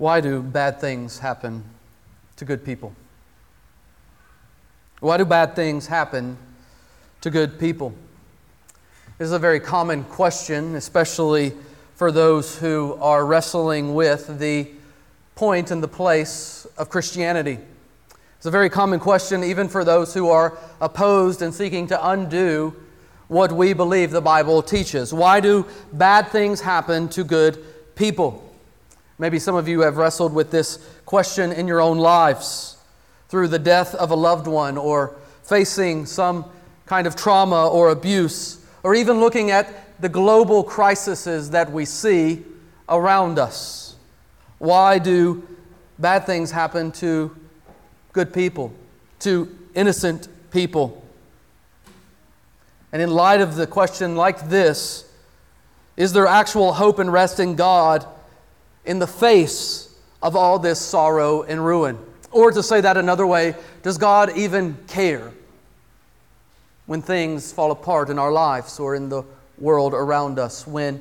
Why do bad things happen to good people? Why do bad things happen to good people? This is a very common question, especially for those who are wrestling with the point and the place of Christianity. It's a very common question, even for those who are opposed and seeking to undo what we believe the Bible teaches. Why do bad things happen to good people? Maybe some of you have wrestled with this question in your own lives through the death of a loved one or facing some kind of trauma or abuse, or even looking at the global crises that we see around us. Why do bad things happen to good people, to innocent people? And in light of the question like this, is there actual hope and rest in God in the face of all this sorrow and ruin? Or to say that another way, does God even care when things fall apart in our lives or in the world around us, when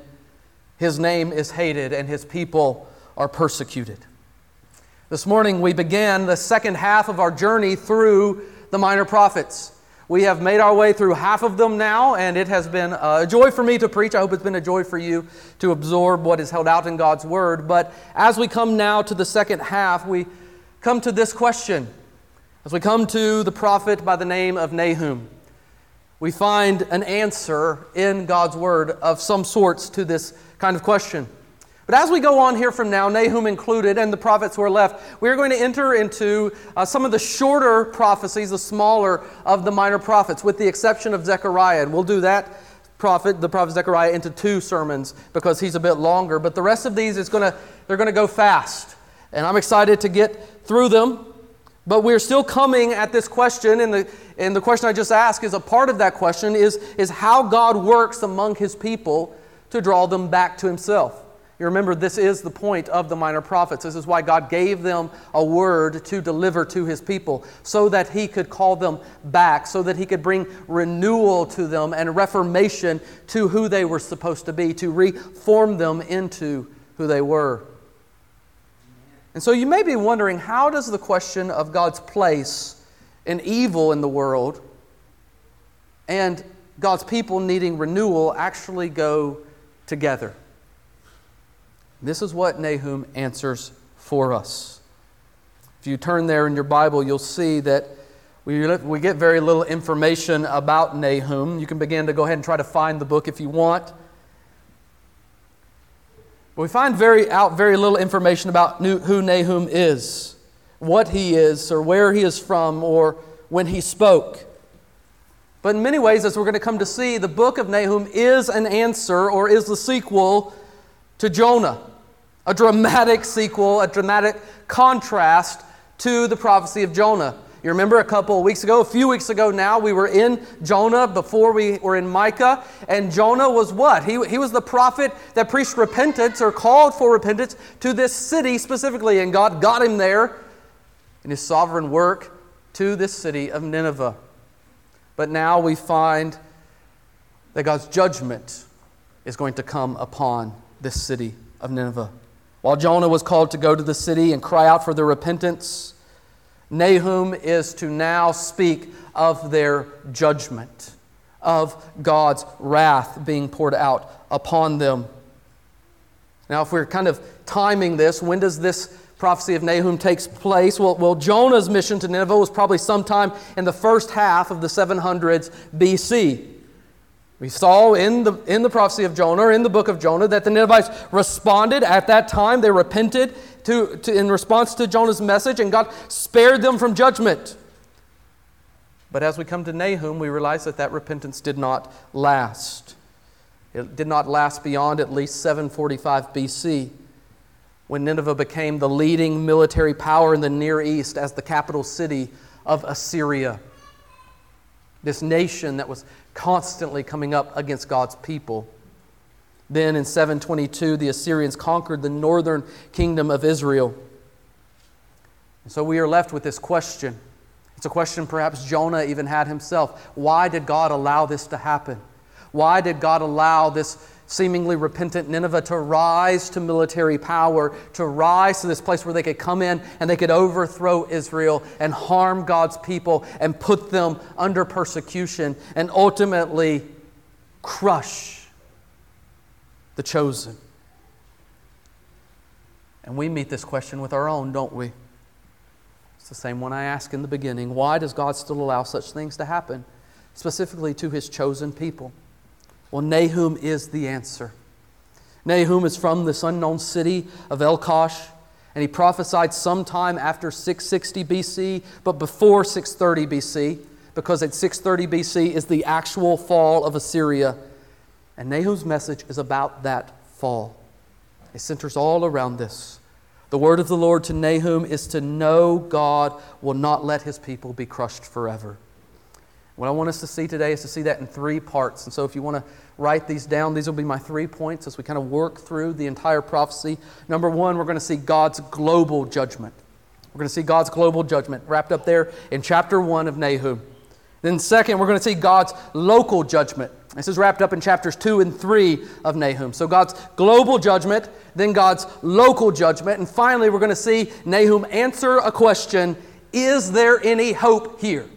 His name is hated and His people are persecuted? This morning we began the second half of our journey through the minor prophets. We have made our way through half of them now, and it has been a joy for me to preach. I hope it's been a joy for you to absorb what is held out in God's Word. But as we come now to the second half, we come to this question. As we come to the prophet by the name of Nahum, we find an answer in God's Word of some sorts to this kind of question. But as we go on here from now, Nahum included, and the prophets who are left, we are going to enter into uh, some of the shorter prophecies, the smaller of the minor prophets, with the exception of Zechariah. And we'll do that prophet, the prophet Zechariah, into two sermons because he's a bit longer. But the rest of these is going to they're going to go fast, and I'm excited to get through them. But we're still coming at this question, and the, and the question I just asked is a part of that question is, is how God works among his people to draw them back to himself. You remember, this is the point of the minor prophets. This is why God gave them a word to deliver to his people, so that he could call them back, so that he could bring renewal to them and reformation to who they were supposed to be, to reform them into who they were. And so you may be wondering how does the question of God's place in evil in the world and God's people needing renewal actually go together? This is what Nahum answers for us. If you turn there in your Bible, you'll see that we, we get very little information about Nahum. You can begin to go ahead and try to find the book if you want. But we find very, out very little information about who Nahum is, what he is, or where he is from, or when he spoke. But in many ways, as we're going to come to see, the book of Nahum is an answer or is the sequel to Jonah a dramatic sequel, a dramatic contrast to the prophecy of Jonah. You remember a couple of weeks ago, a few weeks ago now, we were in Jonah before we were in Micah. And Jonah was what? He, he was the prophet that preached repentance or called for repentance to this city specifically. And God got him there in his sovereign work to this city of Nineveh. But now we find that God's judgment is going to come upon this city of Nineveh. While Jonah was called to go to the city and cry out for their repentance, Nahum is to now speak of their judgment, of God's wrath being poured out upon them. Now, if we're kind of timing this, when does this prophecy of Nahum takes place? Well, well, Jonah's mission to Nineveh was probably sometime in the first half of the 700s BC. We saw in the, in the prophecy of Jonah, or in the book of Jonah, that the Ninevites responded at that time. They repented to, to, in response to Jonah's message, and God spared them from judgment. But as we come to Nahum, we realize that that repentance did not last. It did not last beyond at least 745 BC, when Nineveh became the leading military power in the Near East as the capital city of Assyria. This nation that was constantly coming up against God's people. Then in 722, the Assyrians conquered the northern kingdom of Israel. And so we are left with this question. It's a question perhaps Jonah even had himself. Why did God allow this to happen? Why did God allow this seemingly repentant Nineveh to rise to military power, to rise to this place where they could come in and they could overthrow Israel and harm God's people and put them under persecution and ultimately crush the chosen. And we meet this question with our own, don't we? It's the same one I asked in the beginning. Why does God still allow such things to happen, specifically to his chosen people? Well, Nahum is the answer. Nahum is from this unknown city of Elkosh, and he prophesied sometime after 660 BC, but before 630 BC, because at 630 BC is the actual fall of Assyria. And Nahum's message is about that fall. It centers all around this. The word of the Lord to Nahum is to know God will not let his people be crushed forever. What I want us to see today is to see that in three parts. And so, if you want to write these down, these will be my three points as we kind of work through the entire prophecy. Number one, we're going to see God's global judgment. We're going to see God's global judgment wrapped up there in chapter one of Nahum. Then, second, we're going to see God's local judgment. This is wrapped up in chapters 2 and 3 of Nahum. So, God's global judgment, then God's local judgment, and finally, we're going to see Nahum answer a question Is there any hope here?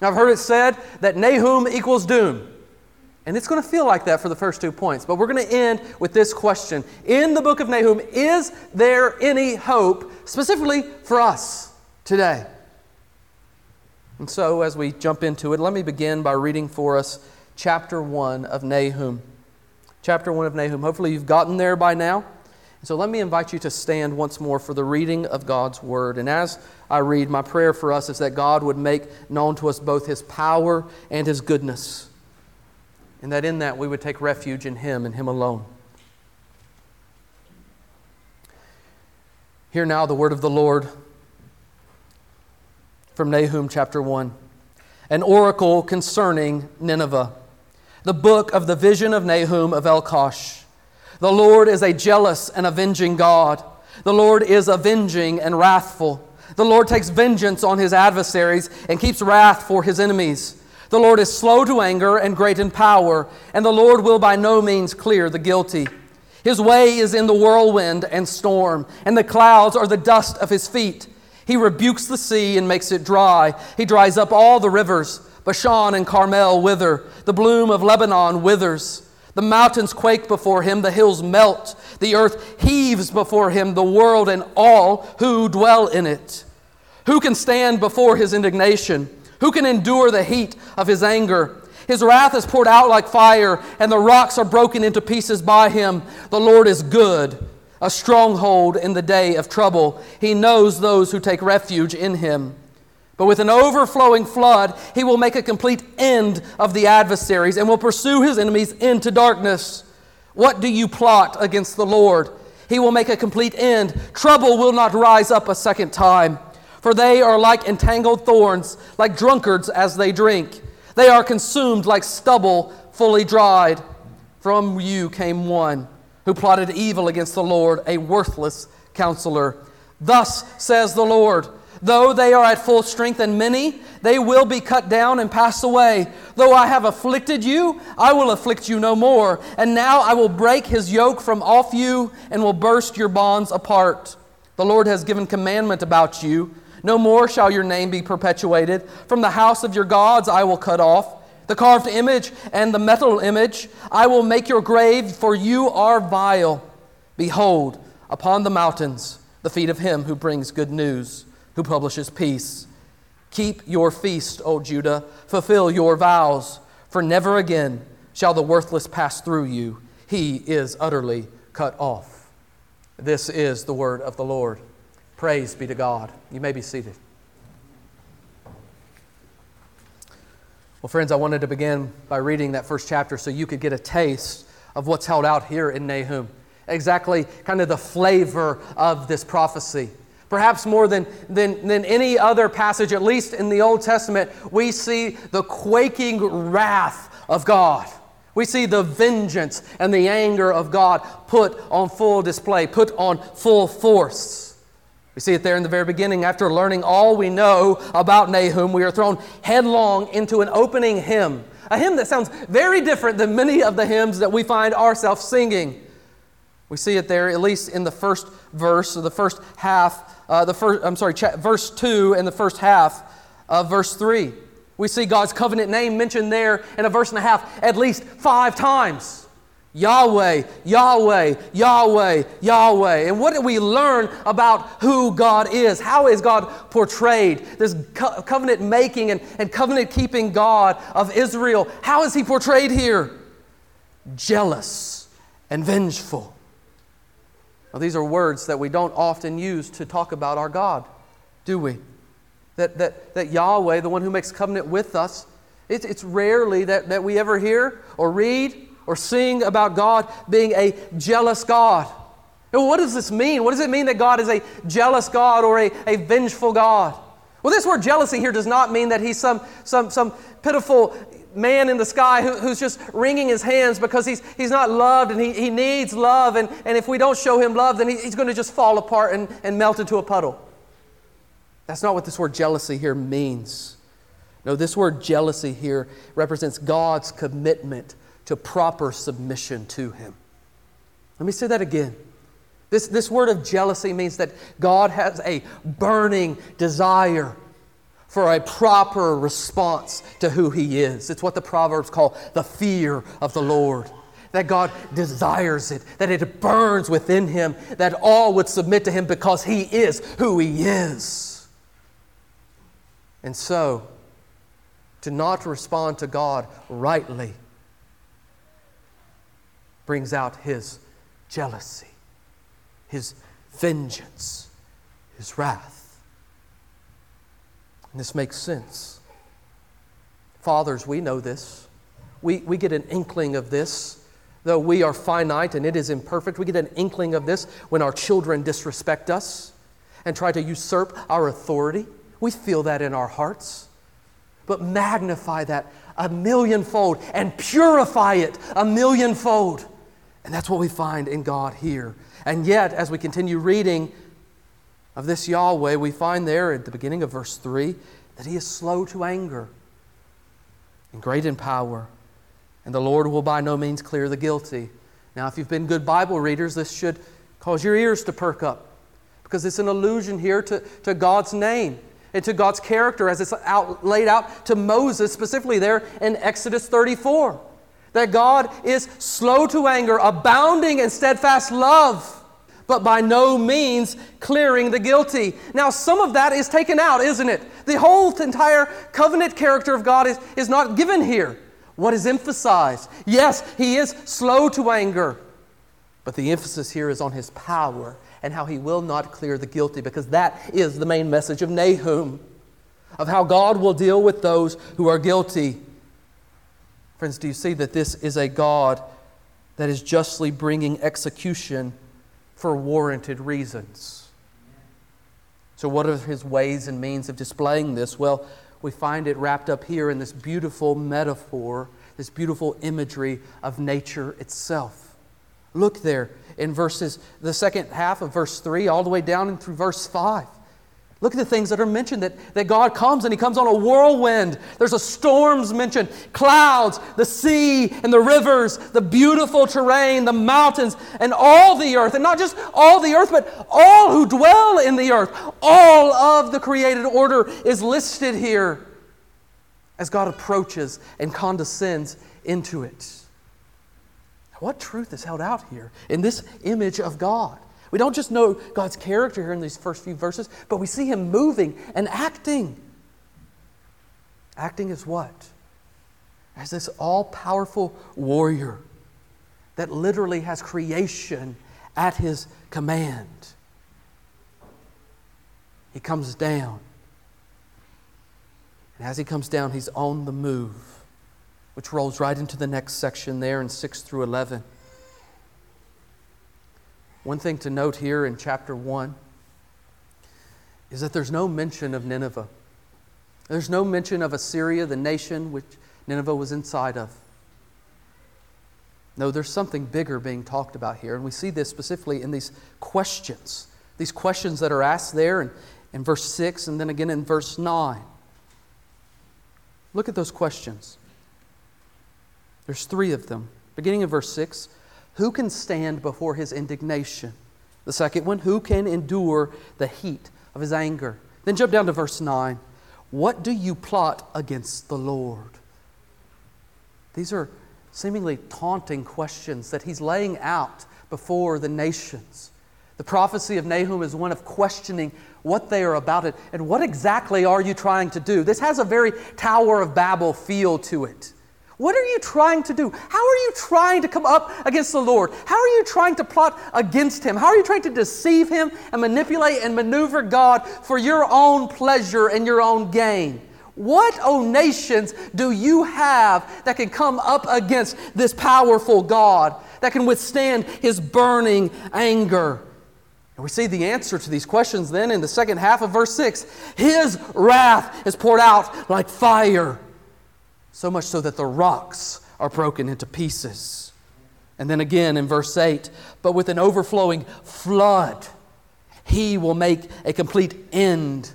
I've heard it said that Nahum equals doom. And it's going to feel like that for the first two points. But we're going to end with this question In the book of Nahum, is there any hope specifically for us today? And so, as we jump into it, let me begin by reading for us chapter 1 of Nahum. Chapter 1 of Nahum. Hopefully, you've gotten there by now. So, let me invite you to stand once more for the reading of God's Word. And as I read, my prayer for us is that God would make known to us both His power and His goodness, and that in that we would take refuge in Him and Him alone. Hear now the word of the Lord from Nahum chapter 1. An oracle concerning Nineveh. The book of the vision of Nahum of Elkosh. The Lord is a jealous and avenging God. The Lord is avenging and wrathful. The Lord takes vengeance on his adversaries and keeps wrath for his enemies. The Lord is slow to anger and great in power, and the Lord will by no means clear the guilty. His way is in the whirlwind and storm, and the clouds are the dust of his feet. He rebukes the sea and makes it dry. He dries up all the rivers. Bashan and Carmel wither. The bloom of Lebanon withers. The mountains quake before him, the hills melt, the earth heaves before him, the world and all who dwell in it. Who can stand before his indignation? Who can endure the heat of his anger? His wrath is poured out like fire, and the rocks are broken into pieces by him. The Lord is good, a stronghold in the day of trouble. He knows those who take refuge in him. But with an overflowing flood, he will make a complete end of the adversaries and will pursue his enemies into darkness. What do you plot against the Lord? He will make a complete end. Trouble will not rise up a second time. For they are like entangled thorns, like drunkards as they drink. They are consumed like stubble fully dried. From you came one who plotted evil against the Lord, a worthless counselor. Thus says the Lord. Though they are at full strength and many, they will be cut down and pass away. Though I have afflicted you, I will afflict you no more. And now I will break his yoke from off you and will burst your bonds apart. The Lord has given commandment about you. No more shall your name be perpetuated. From the house of your gods I will cut off the carved image and the metal image. I will make your grave, for you are vile. Behold, upon the mountains, the feet of him who brings good news who publishes peace. Keep your feast, O Judah, fulfill your vows, for never again shall the worthless pass through you. He is utterly cut off. This is the word of the Lord. Praise be to God. You may be seated. Well, friends, I wanted to begin by reading that first chapter so you could get a taste of what's held out here in Nahum. Exactly kind of the flavor of this prophecy. Perhaps more than, than, than any other passage, at least in the Old Testament, we see the quaking wrath of God. We see the vengeance and the anger of God put on full display, put on full force. We see it there in the very beginning. After learning all we know about Nahum, we are thrown headlong into an opening hymn a hymn that sounds very different than many of the hymns that we find ourselves singing. We see it there, at least in the first verse, or the first half, uh, the first, I'm sorry, verse 2 and the first half of verse 3. We see God's covenant name mentioned there in a verse and a half at least five times. Yahweh, Yahweh, Yahweh, Yahweh. And what do we learn about who God is? How is God portrayed? This co- covenant making and, and covenant keeping God of Israel, how is he portrayed here? Jealous and vengeful. Now, these are words that we don't often use to talk about our God, do we? That, that, that Yahweh, the one who makes covenant with us, it's, it's rarely that, that we ever hear or read or sing about God being a jealous God. And what does this mean? What does it mean that God is a jealous God or a, a vengeful God? Well, this word jealousy here does not mean that he's some, some, some pitiful man in the sky who, who's just wringing his hands because he's, he's not loved and he, he needs love. And, and if we don't show him love, then he, he's going to just fall apart and, and melt into a puddle. That's not what this word jealousy here means. No, this word jealousy here represents God's commitment to proper submission to Him. Let me say that again. This, this word of jealousy means that God has a burning desire for a proper response to who He is. It's what the Proverbs call the fear of the Lord. That God desires it, that it burns within Him, that all would submit to Him because He is who He is. And so, to not respond to God rightly brings out his jealousy, his vengeance, his wrath. And this makes sense. Fathers, we know this. We, we get an inkling of this. Though we are finite and it is imperfect, we get an inkling of this when our children disrespect us and try to usurp our authority. We feel that in our hearts. But magnify that a millionfold and purify it a millionfold and that's what we find in God here. And yet, as we continue reading of this Yahweh, we find there at the beginning of verse 3 that he is slow to anger and great in power, and the Lord will by no means clear the guilty. Now, if you've been good Bible readers, this should cause your ears to perk up because it's an allusion here to, to God's name and to God's character as it's out, laid out to Moses, specifically there in Exodus 34. That God is slow to anger, abounding in steadfast love, but by no means clearing the guilty. Now, some of that is taken out, isn't it? The whole entire covenant character of God is, is not given here. What is emphasized? Yes, He is slow to anger, but the emphasis here is on His power and how He will not clear the guilty, because that is the main message of Nahum, of how God will deal with those who are guilty. Friends, do you see that this is a God that is justly bringing execution for warranted reasons? So, what are his ways and means of displaying this? Well, we find it wrapped up here in this beautiful metaphor, this beautiful imagery of nature itself. Look there in verses, the second half of verse 3, all the way down and through verse 5. Look at the things that are mentioned that, that God comes and He comes on a whirlwind. There's a storms mentioned, clouds, the sea and the rivers, the beautiful terrain, the mountains, and all the earth. And not just all the earth, but all who dwell in the earth. All of the created order is listed here as God approaches and condescends into it. What truth is held out here in this image of God? We don't just know God's character here in these first few verses, but we see Him moving and acting. Acting as what? As this all powerful warrior that literally has creation at His command. He comes down. And as He comes down, He's on the move, which rolls right into the next section there in 6 through 11. One thing to note here in chapter 1 is that there's no mention of Nineveh. There's no mention of Assyria, the nation which Nineveh was inside of. No, there's something bigger being talked about here, and we see this specifically in these questions. These questions that are asked there in, in verse 6 and then again in verse 9. Look at those questions. There's three of them. Beginning in verse 6 Who can stand before his indignation? The second one, Who can endure the heat of his anger? Then jump down to verse 9. What do you plot against the Lord? These are seemingly taunting questions that he's laying out before the nations. The prophecy of Nahum is one of questioning what they are about it and what exactly are you trying to do. This has a very Tower of Babel feel to it. What are you trying to do? How are you trying to come up against the Lord? How are you trying to plot against Him? How are you trying to deceive Him and manipulate and maneuver God for your own pleasure and your own gain? What, O oh nations, do you have that can come up against this powerful God, that can withstand His burning anger? And we see the answer to these questions then in the second half of verse 6. His wrath is poured out like fire so much so that the rocks are broken into pieces. And then again in verse 8, but with an overflowing flood, he will make a complete end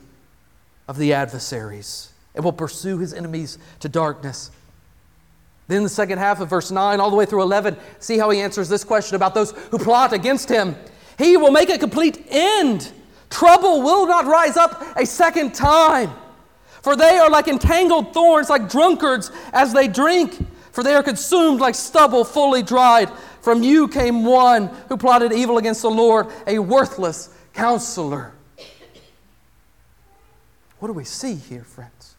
of the adversaries and will pursue his enemies to darkness. Then, the second half of verse 9, all the way through 11, see how he answers this question about those who plot against him. He will make a complete end. Trouble will not rise up a second time. For they are like entangled thorns, like drunkards as they drink. For they are consumed like stubble fully dried. From you came one who plotted evil against the Lord, a worthless counselor. What do we see here, friends?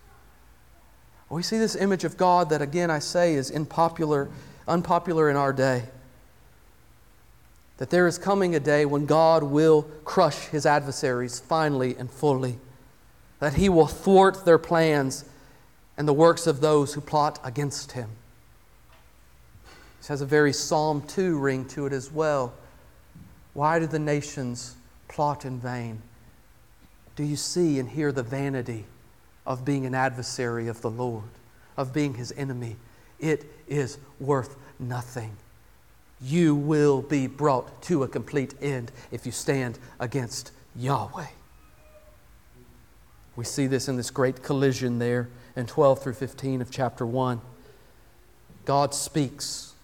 We see this image of God that, again, I say is unpopular, unpopular in our day. That there is coming a day when God will crush his adversaries finally and fully that he will thwart their plans and the works of those who plot against him. This has a very Psalm 2 ring to it as well. Why do the nations plot in vain? Do you see and hear the vanity of being an adversary of the Lord, of being his enemy? It is worth nothing. You will be brought to a complete end if you stand against Yahweh. We see this in this great collision there in 12 through 15 of chapter 1. God speaks.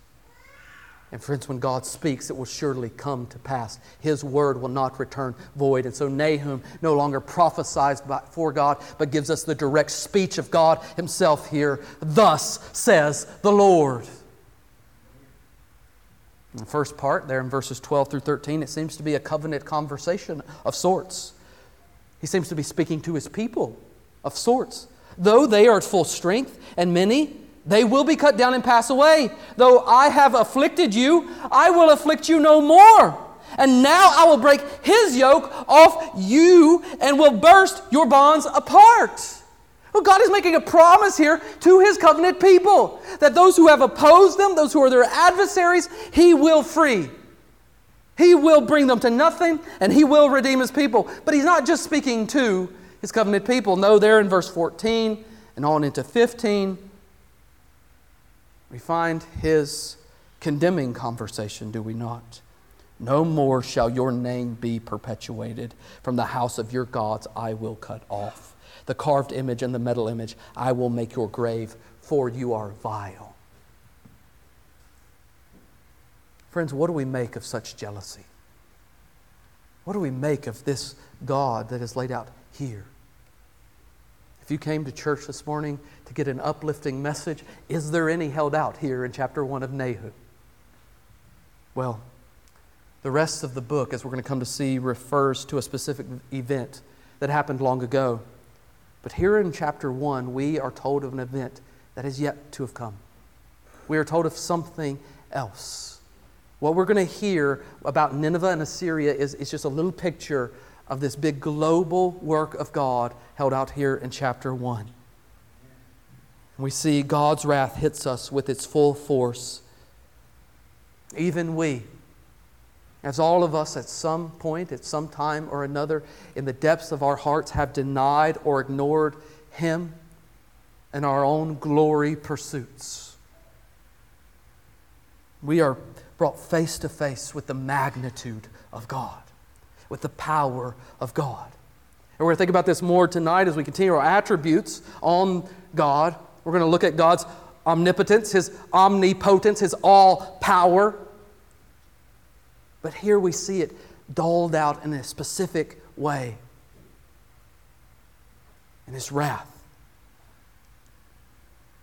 And friends, when God speaks, it will surely come to pass. His word will not return void. And so Nahum no longer prophesies for God, but gives us the direct speech of God Himself here. Thus says the Lord. In the first part, there in verses 12 through 13, it seems to be a covenant conversation of sorts. He seems to be speaking to his people of sorts. Though they are at full strength, and many, they will be cut down and pass away. Though I have afflicted you, I will afflict you no more. And now I will break his yoke off you and will burst your bonds apart. Well, God is making a promise here to his covenant people that those who have opposed them, those who are their adversaries, he will free. He will bring them to nothing and he will redeem his people. But he's not just speaking to his covenant people. No, there in verse 14 and on into 15, we find his condemning conversation, do we not? No more shall your name be perpetuated. From the house of your gods I will cut off. The carved image and the metal image I will make your grave, for you are vile. Friends, what do we make of such jealousy? What do we make of this God that is laid out here? If you came to church this morning to get an uplifting message, is there any held out here in chapter 1 of Nahum? Well, the rest of the book, as we're going to come to see, refers to a specific event that happened long ago. But here in chapter 1, we are told of an event that is yet to have come. We are told of something else. What we're going to hear about Nineveh and Assyria is, is just a little picture of this big global work of God held out here in chapter 1. We see God's wrath hits us with its full force. Even we, as all of us at some point, at some time or another, in the depths of our hearts, have denied or ignored Him and our own glory pursuits. We are brought face to face with the magnitude of God, with the power of God. And we're going to think about this more tonight as we continue our attributes on God. We're going to look at God's omnipotence, his omnipotence, his all power. But here we see it doled out in a specific way in his wrath.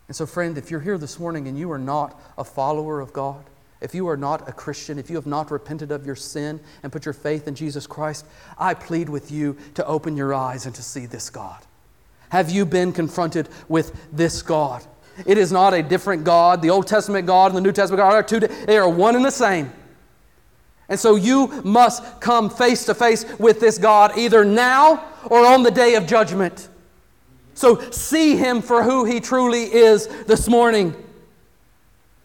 And so, friend, if you're here this morning and you are not a follower of God, if you are not a Christian, if you have not repented of your sin and put your faith in Jesus Christ, I plead with you to open your eyes and to see this God. Have you been confronted with this God? It is not a different God. The Old Testament God and the New Testament God are two, they are one and the same. And so you must come face to face with this God either now or on the day of judgment. So see him for who he truly is this morning.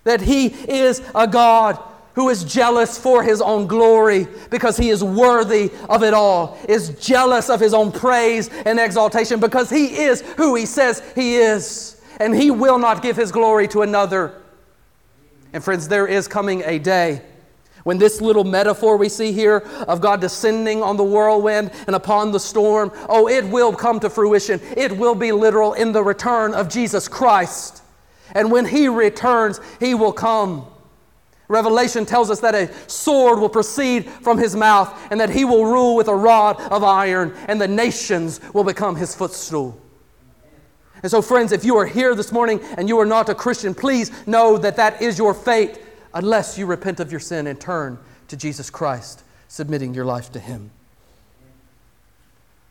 That he is a God who is jealous for his own glory because he is worthy of it all, is jealous of his own praise and exaltation because he is who he says he is, and he will not give his glory to another. And friends, there is coming a day when this little metaphor we see here of God descending on the whirlwind and upon the storm, oh, it will come to fruition. It will be literal in the return of Jesus Christ. And when he returns, he will come Revelation tells us that a sword will proceed from his mouth and that he will rule with a rod of iron and the nations will become his footstool. And so, friends, if you are here this morning and you are not a Christian, please know that that is your fate unless you repent of your sin and turn to Jesus Christ, submitting your life to him.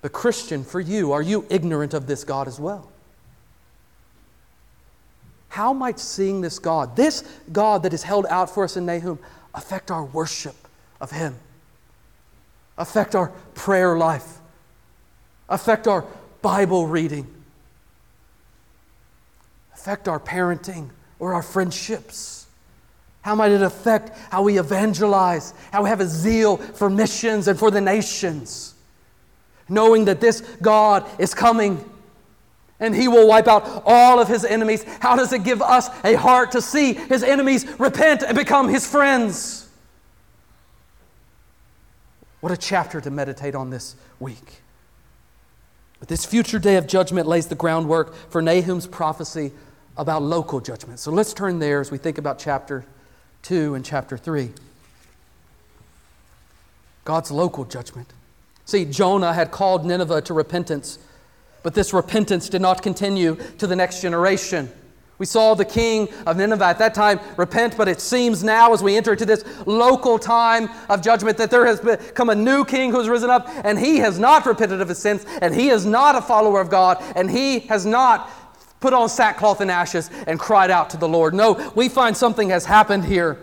The Christian, for you, are you ignorant of this God as well? How might seeing this God, this God that is held out for us in Nahum, affect our worship of Him? Affect our prayer life? Affect our Bible reading? Affect our parenting or our friendships? How might it affect how we evangelize, how we have a zeal for missions and for the nations? Knowing that this God is coming and he will wipe out all of his enemies. How does it give us a heart to see his enemies repent and become his friends? What a chapter to meditate on this week. But this future day of judgment lays the groundwork for Nahum's prophecy about local judgment. So let's turn there as we think about chapter 2 and chapter 3. God's local judgment. See, Jonah had called Nineveh to repentance but this repentance did not continue to the next generation. We saw the king of Nineveh at that time repent, but it seems now, as we enter into this local time of judgment, that there has become a new king who has risen up, and he has not repented of his sins, and he is not a follower of God, and he has not put on sackcloth and ashes and cried out to the Lord. No, we find something has happened here.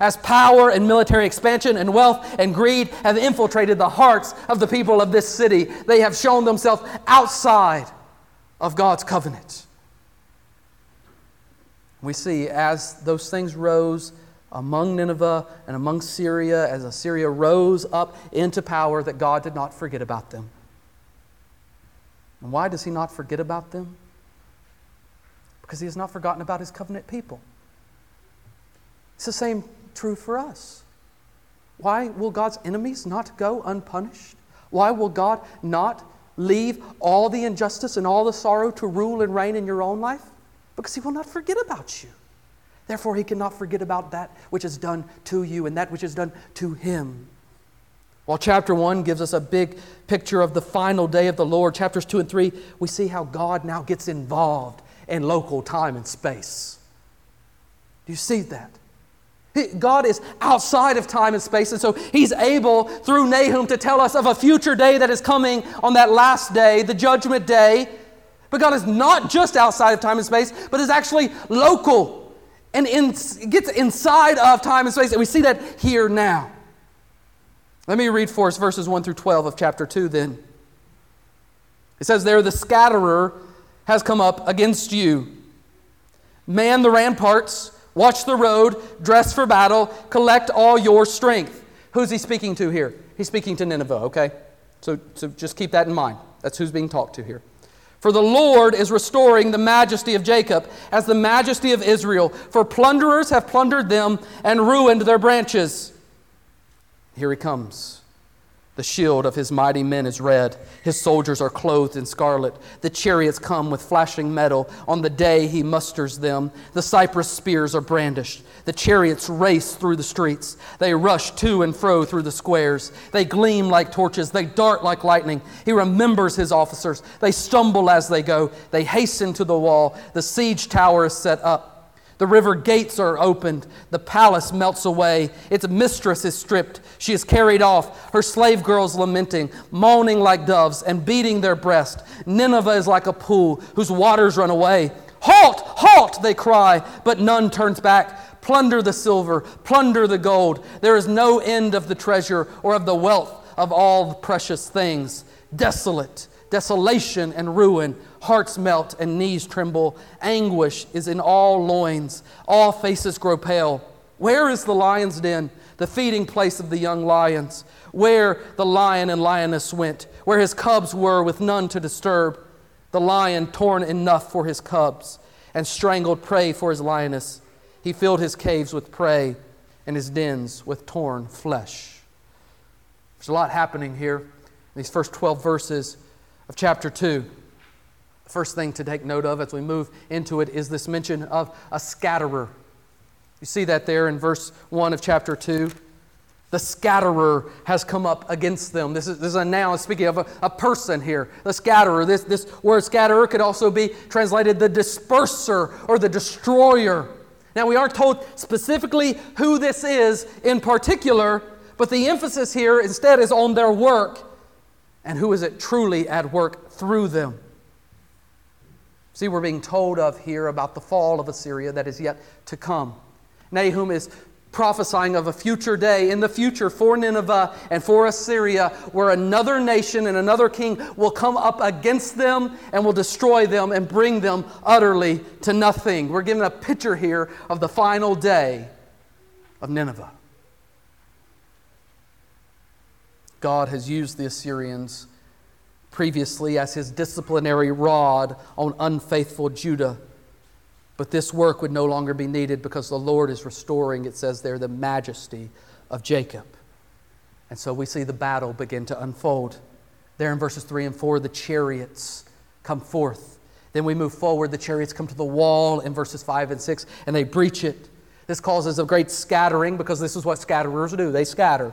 As power and military expansion and wealth and greed have infiltrated the hearts of the people of this city, they have shown themselves outside of God's covenant. We see as those things rose among Nineveh and among Assyria, as Assyria rose up into power, that God did not forget about them. And why does He not forget about them? Because He has not forgotten about His covenant people. It's the same true for us. Why will God's enemies not go unpunished? Why will God not leave all the injustice and all the sorrow to rule and reign in your own life? Because He will not forget about you. Therefore, He cannot forget about that which is done to you and that which is done to Him. While chapter 1 gives us a big picture of the final day of the Lord, chapters 2 and 3, we see how God now gets involved in local time and space. Do you see that? God is outside of time and space, and so He's able, through Nahum, to tell us of a future day that is coming on that last day, the judgment day. But God is not just outside of time and space, but is actually local and in, gets inside of time and space. And we see that here now. Let me read for us verses 1 through 12 of chapter 2 then. It says, There the scatterer has come up against you. Man the ramparts Watch the road, dress for battle, collect all your strength. Who's he speaking to here? He's speaking to Nineveh, okay? So, so just keep that in mind. That's who's being talked to here. For the Lord is restoring the majesty of Jacob as the majesty of Israel, for plunderers have plundered them and ruined their branches. Here he comes. The shield of his mighty men is red. His soldiers are clothed in scarlet. The chariots come with flashing metal. On the day he musters them, the cypress spears are brandished. The chariots race through the streets. They rush to and fro through the squares. They gleam like torches. They dart like lightning. He remembers his officers. They stumble as they go. They hasten to the wall. The siege tower is set up. The river gates are opened. The palace melts away. Its mistress is stripped. She is carried off. Her slave girls lamenting, moaning like doves, and beating their breast. Nineveh is like a pool whose waters run away. Halt! Halt! They cry, but none turns back. Plunder the silver, plunder the gold. There is no end of the treasure or of the wealth of all the precious things. Desolate, desolation and ruin Hearts melt and knees tremble. Anguish is in all loins. All faces grow pale. Where is the lion's den, the feeding place of the young lions? Where the lion and lioness went, where his cubs were with none to disturb. The lion torn enough for his cubs and strangled prey for his lioness. He filled his caves with prey and his dens with torn flesh. There's a lot happening here in these first 12 verses of chapter 2. First thing to take note of as we move into it is this mention of a scatterer. You see that there in verse 1 of chapter 2. The scatterer has come up against them. This is, this is a noun speaking of a, a person here. The scatterer. This, this word scatterer could also be translated the disperser or the destroyer. Now, we aren't told specifically who this is in particular, but the emphasis here instead is on their work and who is it truly at work through them. See, we're being told of here about the fall of Assyria that is yet to come. Nahum is prophesying of a future day in the future for Nineveh and for Assyria where another nation and another king will come up against them and will destroy them and bring them utterly to nothing. We're given a picture here of the final day of Nineveh. God has used the Assyrians previously as his disciplinary rod on unfaithful Judah. But this work would no longer be needed because the Lord is restoring, it says there, the majesty of Jacob. And so we see the battle begin to unfold. There in verses 3 and 4, the chariots come forth. Then we move forward, the chariots come to the wall in verses 5 and 6, and they breach it. This causes a great scattering because this is what scatterers do they scatter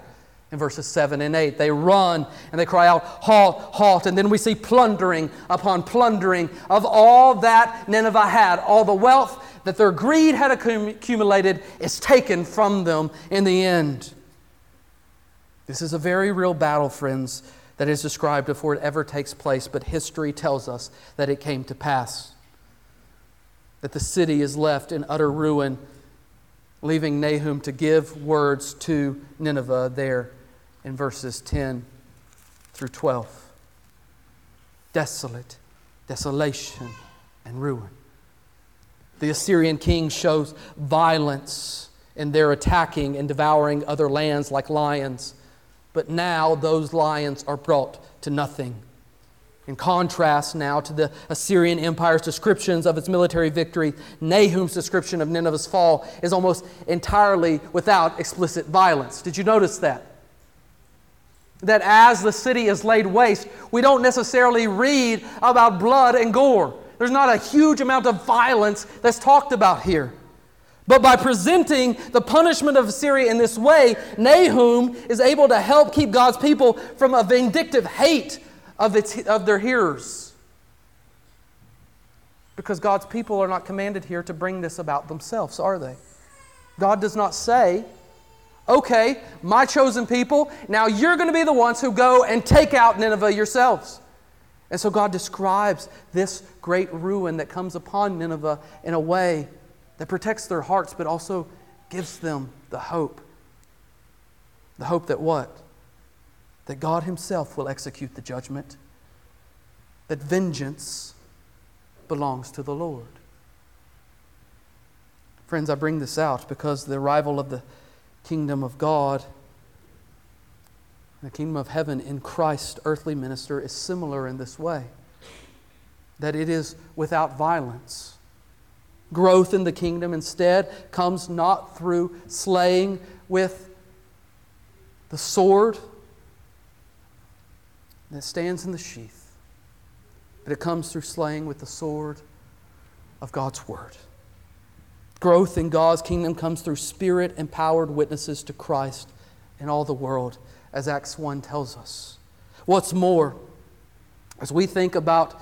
in verses 7 and 8. They run and they cry out, Halt, halt. And then we see plundering upon plundering of all that Nineveh had. All the wealth that their greed had accumulated is taken from them in the end. This is a very real battle, friends, that is described before it ever takes place, but history tells us that it came to pass. That the city is left in utter ruin, leaving Nahum to give words to Nineveh there in verses 10 through 12. Desolate, desolation, and ruin. The Assyrian king shows violence in their attacking and devouring other lands like lions, but now those lions are brought to nothing. In contrast now to the Assyrian Empire's descriptions of its military victory, Nahum's description of Nineveh's fall is almost entirely without explicit violence. Did you notice that? That as the city is laid waste, we don't necessarily read about blood and gore. There's not a huge amount of violence that's talked about here. But by presenting the punishment of Assyria in this way, Nahum is able to help keep God's people from a vindictive hate of, its, of their hearers. Because God's people are not commanded here to bring this about themselves, are they? God does not say, okay, my chosen people, now you're going to be the ones who go and take out Nineveh yourselves. And so God describes this great ruin that comes upon Nineveh in a way that protects their hearts, but also gives them the hope. The hope that what? That God Himself will execute the judgment, that vengeance belongs to the Lord. Friends, I bring this out because the arrival of the kingdom of God, the kingdom of heaven in Christ, earthly minister, is similar in this way that it is without violence. Growth in the kingdom instead comes not through slaying with the sword, that stands in the sheath, but it comes through slaying with the sword of God's word. Growth in God's kingdom comes through spirit empowered witnesses to Christ in all the world, as Acts 1 tells us. What's more, as we think about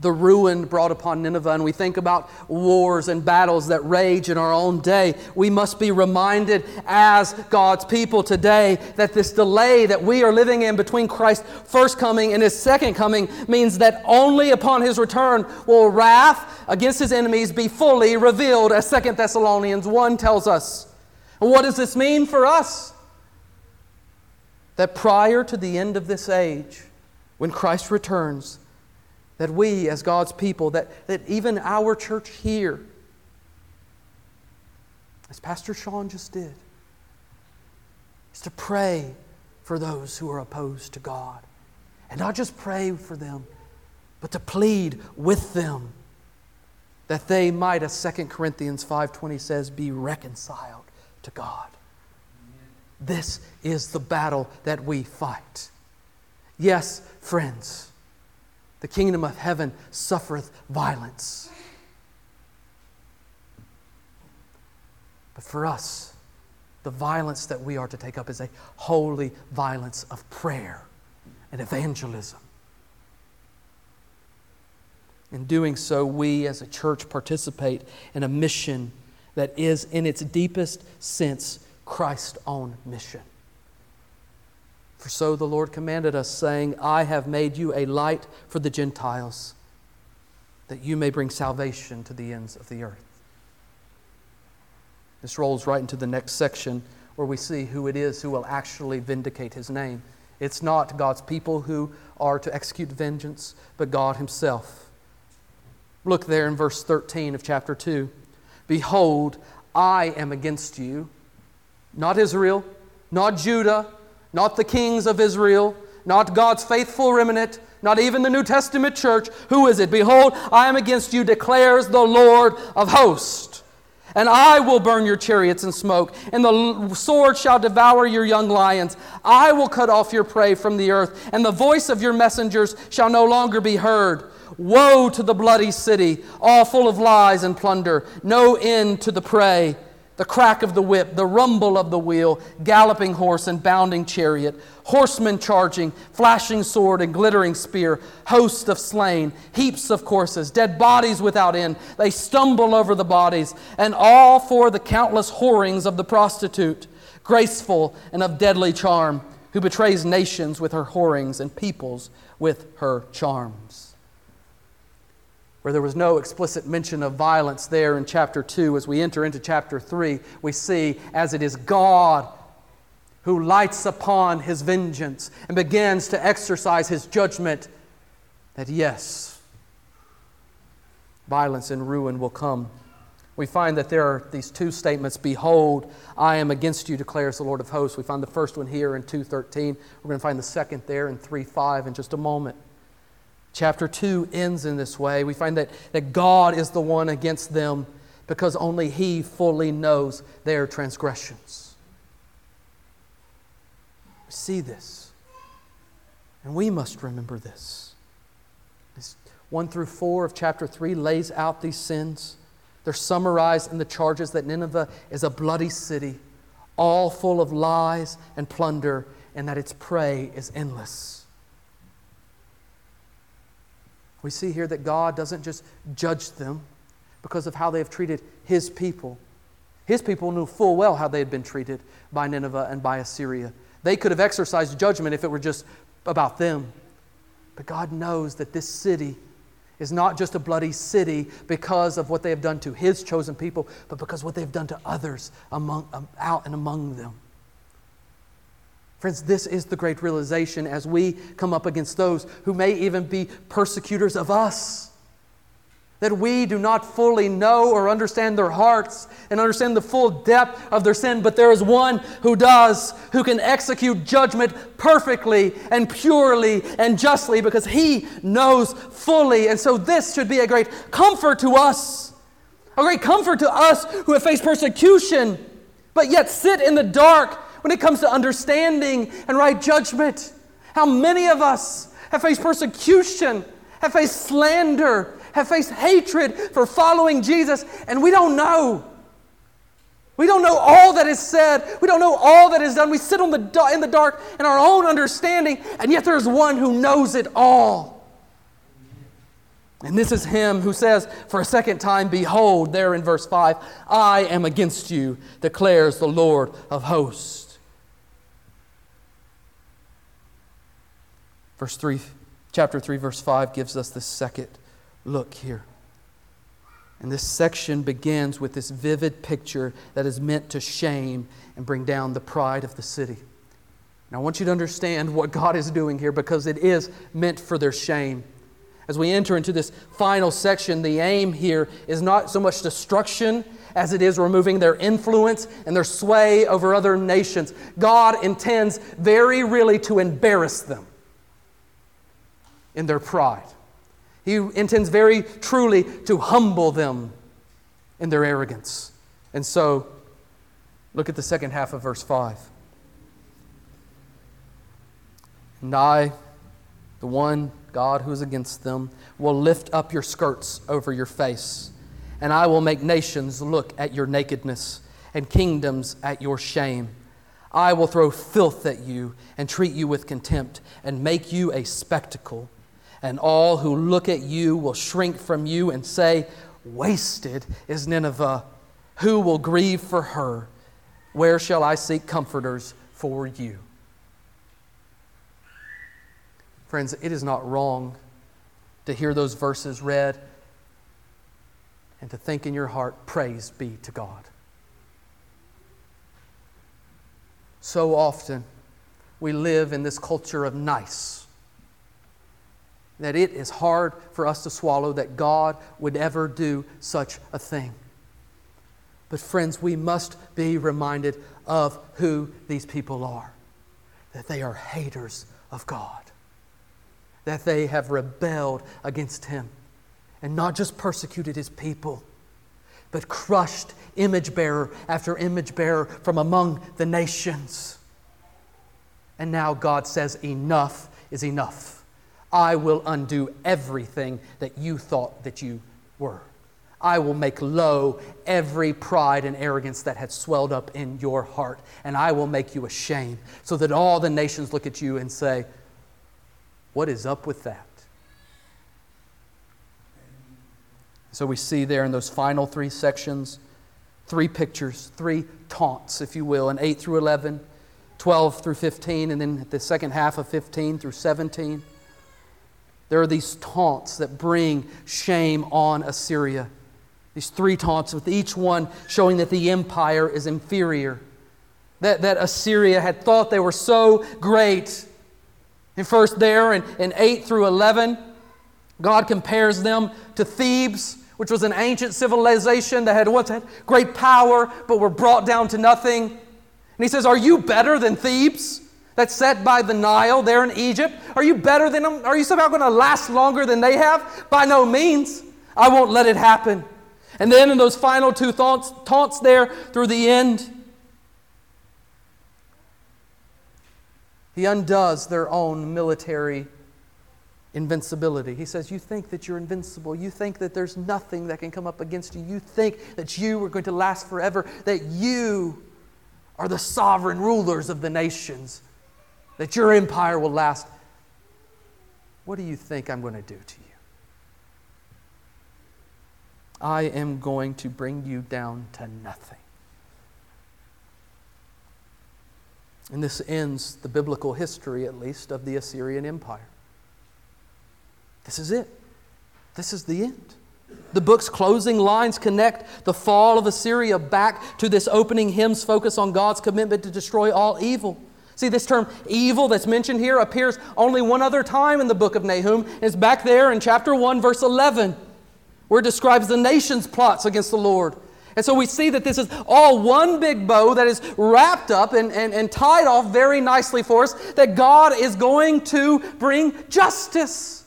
the ruin brought upon Nineveh, and we think about wars and battles that rage in our own day, we must be reminded as God's people today that this delay that we are living in between Christ's first coming and his second coming means that only upon his return will wrath against his enemies be fully revealed, as 2 Thessalonians 1 tells us. And what does this mean for us? That prior to the end of this age, when Christ returns, that we, as God's people, that, that even our church here, as Pastor Sean just did, is to pray for those who are opposed to God. And not just pray for them, but to plead with them that they might, as 2 Corinthians 5.20 says, be reconciled to God. This is the battle that we fight. Yes, friends, the kingdom of heaven suffereth violence. But for us, the violence that we are to take up is a holy violence of prayer and evangelism. In doing so, we as a church participate in a mission that is, in its deepest sense, Christ's own mission. For so the Lord commanded us, saying, I have made you a light for the Gentiles, that you may bring salvation to the ends of the earth. This rolls right into the next section where we see who it is who will actually vindicate his name. It's not God's people who are to execute vengeance, but God himself. Look there in verse 13 of chapter 2. Behold, I am against you, not Israel, not Judah, not the kings of Israel, not God's faithful remnant, not even the New Testament church. Who is it? Behold, I am against you, declares the Lord of hosts. And I will burn your chariots in smoke, and the sword shall devour your young lions. I will cut off your prey from the earth, and the voice of your messengers shall no longer be heard. Woe to the bloody city, all full of lies and plunder, no end to the prey the crack of the whip, the rumble of the wheel, galloping horse and bounding chariot, horsemen charging, flashing sword and glittering spear, hosts of slain, heaps of corpses, dead bodies without end. They stumble over the bodies, and all for the countless whorings of the prostitute, graceful and of deadly charm, who betrays nations with her whorings and peoples with her charms where there was no explicit mention of violence there in chapter 2, as we enter into chapter 3, we see as it is God who lights upon his vengeance and begins to exercise his judgment that yes, violence and ruin will come. We find that there are these two statements Behold, I am against you, declares the Lord of hosts. We find the first one here in 2.13. We're going to find the second there in 3.5 in just a moment. Chapter 2 ends in this way. We find that, that God is the one against them because only He fully knows their transgressions. We see this. And we must remember this. this 1 through 4 of chapter 3 lays out these sins. They're summarized in the charges that Nineveh is a bloody city, all full of lies and plunder, and that its prey is endless. We see here that God doesn't just judge them because of how they have treated His people. His people knew full well how they had been treated by Nineveh and by Assyria. They could have exercised judgment if it were just about them. But God knows that this city is not just a bloody city because of what they have done to His chosen people, but because what they've done to others among, um, out and among them. Friends, this is the great realization as we come up against those who may even be persecutors of us. That we do not fully know or understand their hearts and understand the full depth of their sin, but there is one who does, who can execute judgment perfectly and purely and justly because he knows fully. And so, this should be a great comfort to us, a great comfort to us who have faced persecution, but yet sit in the dark when it comes to understanding and right judgment. How many of us have faced persecution, have faced slander, have faced hatred for following Jesus, and we don't know. We don't know all that is said. We don't know all that is done. We sit the, in the dark in our own understanding, and yet there's one who knows it all. And this is him who says for a second time, Behold, there in verse 5, I am against you, declares the Lord of hosts. Verse 3, chapter 3, verse 5 gives us the second look here. And this section begins with this vivid picture that is meant to shame and bring down the pride of the city. Now, I want you to understand what God is doing here because it is meant for their shame. As we enter into this final section, the aim here is not so much destruction as it is removing their influence and their sway over other nations. God intends very really to embarrass them in their pride. He intends very truly to humble them in their arrogance. And so, look at the second half of verse 5. And I, the one God who is against them, will lift up your skirts over your face, and I will make nations look at your nakedness and kingdoms at your shame. I will throw filth at you and treat you with contempt and make you a spectacle and all who look at you will shrink from you and say, Wasted is Nineveh. Who will grieve for her? Where shall I seek comforters for you? Friends, it is not wrong to hear those verses read and to think in your heart, Praise be to God. So often we live in this culture of nice that it is hard for us to swallow that God would ever do such a thing. But, friends, we must be reminded of who these people are that they are haters of God, that they have rebelled against Him, and not just persecuted His people, but crushed image bearer after image bearer from among the nations. And now God says, Enough is enough. I will undo everything that you thought that you were. I will make low every pride and arrogance that had swelled up in your heart, and I will make you ashamed, so that all the nations look at you and say, What is up with that? So we see there in those final three sections three pictures, three taunts, if you will, in 8 through 11, 12 through 15, and then the second half of 15 through 17. There are these taunts that bring shame on Assyria. These three taunts, with each one showing that the empire is inferior. That, that Assyria had thought they were so great. And first, there in, in 8 through 11, God compares them to Thebes, which was an ancient civilization that had once had great power but were brought down to nothing. And he says, Are you better than Thebes? That's set by the Nile there in Egypt? Are you better than them? Are you somehow going to last longer than they have? By no means. I won't let it happen. And then in those final two taunts, taunts there through the end, he undoes their own military invincibility. He says, You think that you're invincible. You think that there's nothing that can come up against you. You think that you are going to last forever, that you are the sovereign rulers of the nations that your empire will last. What do you think I'm going to do to you? I am going to bring you down to nothing. And this ends the biblical history, at least, of the Assyrian Empire. This is it. This is the end. The book's closing lines connect the fall of Assyria back to this opening hymn's focus on God's commitment to destroy all evil. See, this term evil that's mentioned here appears only one other time in the book of Nahum. It's back there in chapter 1, verse 11, where it describes the nation's plots against the Lord. And so we see that this is all one big bow that is wrapped up and, and, and tied off very nicely for us, that God is going to bring justice.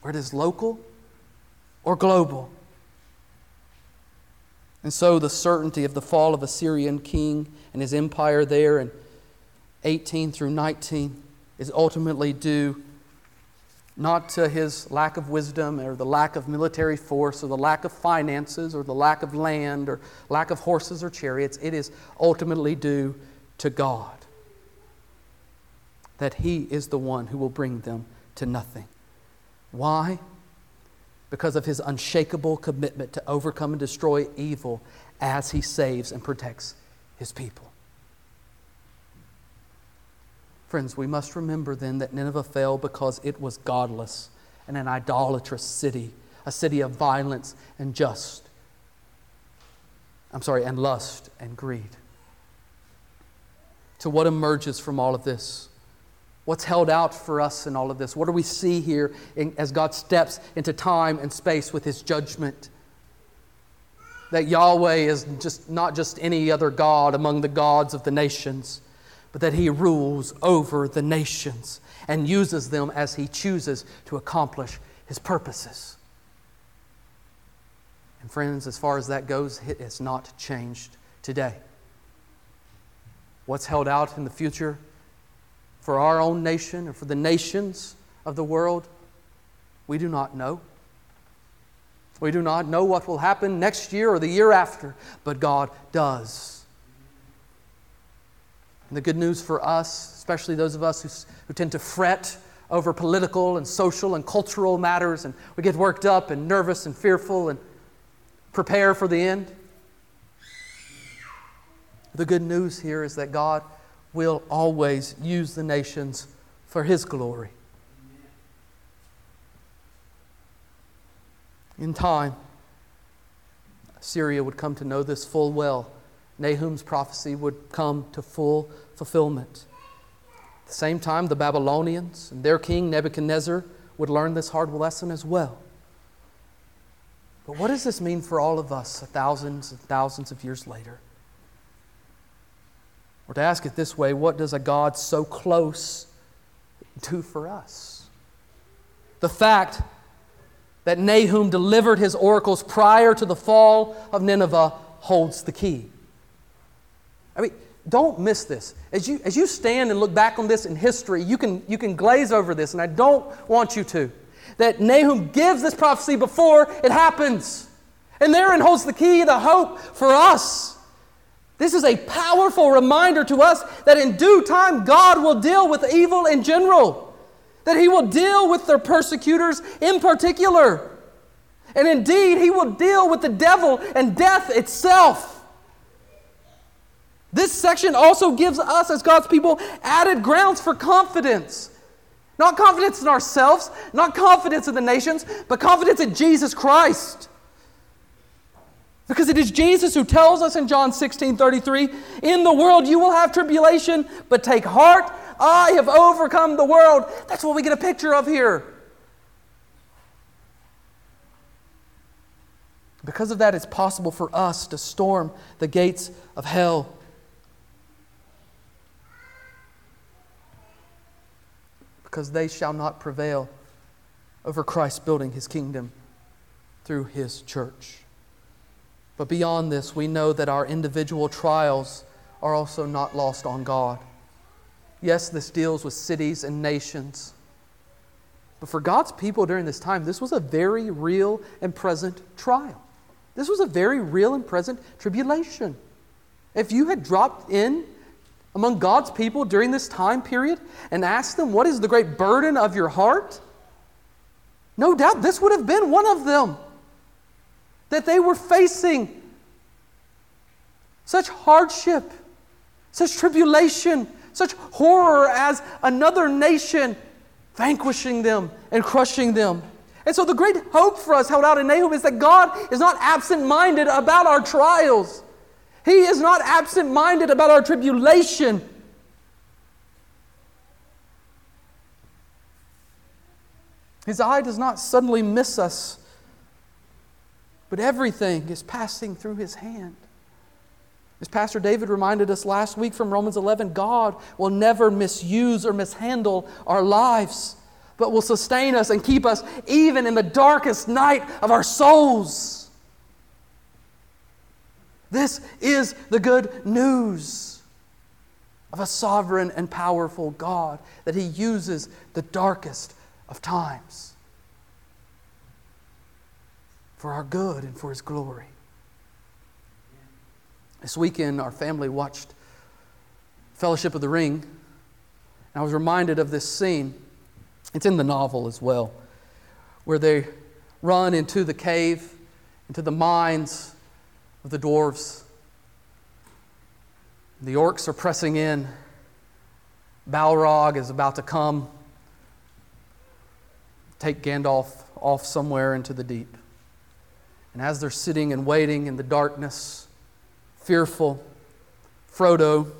Where it is local or global. And so the certainty of the fall of Assyrian king and his empire there and 18 through 19 is ultimately due not to his lack of wisdom or the lack of military force or the lack of finances or the lack of land or lack of horses or chariots. It is ultimately due to God. That he is the one who will bring them to nothing. Why? Because of his unshakable commitment to overcome and destroy evil as he saves and protects his people. Friends, we must remember then that Nineveh fell because it was godless and an idolatrous city, a city of violence and just. I'm sorry, and lust and greed. To what emerges from all of this? What's held out for us in all of this? What do we see here in, as God steps into time and space with his judgment? That Yahweh is just not just any other God among the gods of the nations but that he rules over the nations and uses them as he chooses to accomplish his purposes. And, friends, as far as that goes, it has not changed today. What's held out in the future for our own nation or for the nations of the world, we do not know. We do not know what will happen next year or the year after, but God does. And the good news for us, especially those of us who, who tend to fret over political and social and cultural matters, and we get worked up and nervous and fearful and prepare for the end. The good news here is that God will always use the nations for His glory. In time, Assyria would come to know this full well Nahum's prophecy would come to full fulfillment. At the same time, the Babylonians and their king Nebuchadnezzar would learn this hard lesson as well. But what does this mean for all of us thousands and thousands of years later? Or to ask it this way, what does a God so close do for us? The fact that Nahum delivered his oracles prior to the fall of Nineveh holds the key. I mean, don't miss this. As you, as you stand and look back on this in history, you can, you can glaze over this, and I don't want you to. That Nahum gives this prophecy before it happens. And therein holds the key, the hope for us. This is a powerful reminder to us that in due time God will deal with evil in general, that He will deal with their persecutors in particular. And indeed, He will deal with the devil and death itself. This section also gives us, as God's people, added grounds for confidence. Not confidence in ourselves, not confidence in the nations, but confidence in Jesus Christ. Because it is Jesus who tells us in John 16 33, In the world you will have tribulation, but take heart, I have overcome the world. That's what we get a picture of here. Because of that, it's possible for us to storm the gates of hell because they shall not prevail over Christ building his kingdom through his church. But beyond this, we know that our individual trials are also not lost on God. Yes, this deals with cities and nations. But for God's people during this time, this was a very real and present trial. This was a very real and present tribulation. If you had dropped in among God's people during this time period and ask them, What is the great burden of your heart? No doubt this would have been one of them. That they were facing such hardship, such tribulation, such horror as another nation vanquishing them and crushing them. And so, the great hope for us held out in Nahum is that God is not absent minded about our trials. He is not absent minded about our tribulation. His eye does not suddenly miss us, but everything is passing through his hand. As Pastor David reminded us last week from Romans 11, God will never misuse or mishandle our lives, but will sustain us and keep us even in the darkest night of our souls. This is the good news. of a sovereign and powerful God, that He uses the darkest of times for our good and for His glory. This weekend, our family watched Fellowship of the Ring, and I was reminded of this scene. It's in the novel as well, where they run into the cave, into the mines of the dwarves. The orcs are pressing in. Balrog is about to come, take Gandalf off somewhere into the deep. And as they're sitting and waiting in the darkness, fearful, Frodo,